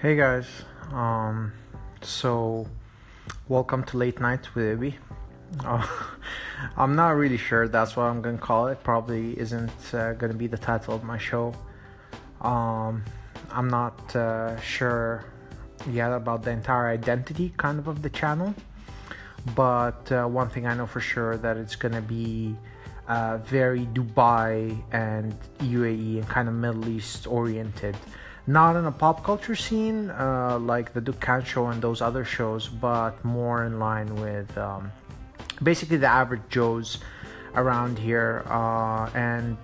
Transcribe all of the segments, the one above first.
Hey guys, um, so welcome to Late Night with Ibby. Uh, I'm not really sure that's what I'm gonna call it. Probably isn't uh, gonna be the title of my show. Um, I'm not uh, sure yet about the entire identity kind of of the channel, but uh, one thing I know for sure that it's gonna be uh, very Dubai and UAE and kind of Middle East oriented not in a pop culture scene uh, like the Dukkan show and those other shows, but more in line with um, basically the average Joes around here uh, and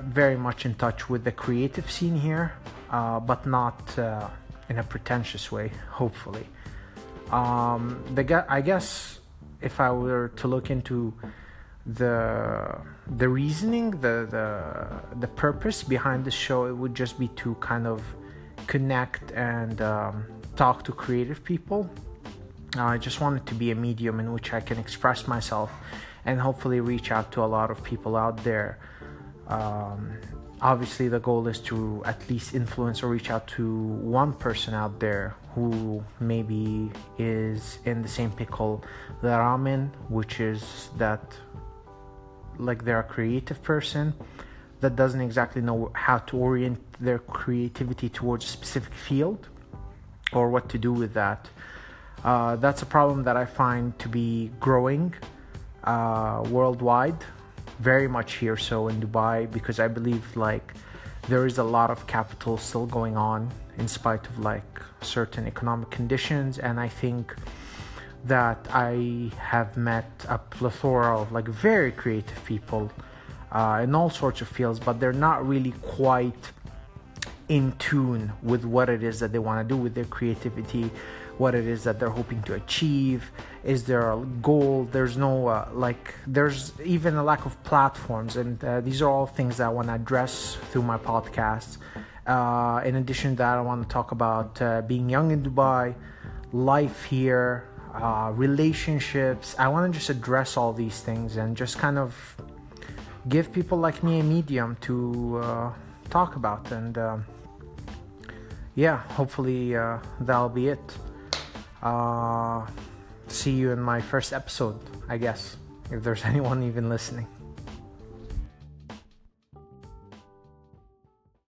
very much in touch with the creative scene here, uh, but not uh, in a pretentious way, hopefully. Um, the I guess if I were to look into the the reasoning the the the purpose behind the show it would just be to kind of connect and um, talk to creative people. Uh, I just want it to be a medium in which I can express myself and hopefully reach out to a lot of people out there. Um, obviously, the goal is to at least influence or reach out to one person out there who maybe is in the same pickle that I'm in, which is that like they're a creative person that doesn't exactly know how to orient their creativity towards a specific field or what to do with that. Uh, that's a problem that I find to be growing uh, worldwide, very much here so in Dubai, because I believe like there is a lot of capital still going on in spite of like certain economic conditions, and I think that I have met a plethora of like very creative people uh, in all sorts of fields, but they're not really quite in tune with what it is that they want to do with their creativity, what it is that they're hoping to achieve. Is there a goal? There's no, uh, like, there's even a lack of platforms, and uh, these are all things that I want to address through my podcast. Uh, in addition to that, I want to talk about uh, being young in Dubai, life here, uh, relationships. I want to just address all these things and just kind of give people like me a medium to uh, talk about and uh, yeah hopefully uh, that'll be it. Uh, see you in my first episode i guess if there's anyone even listening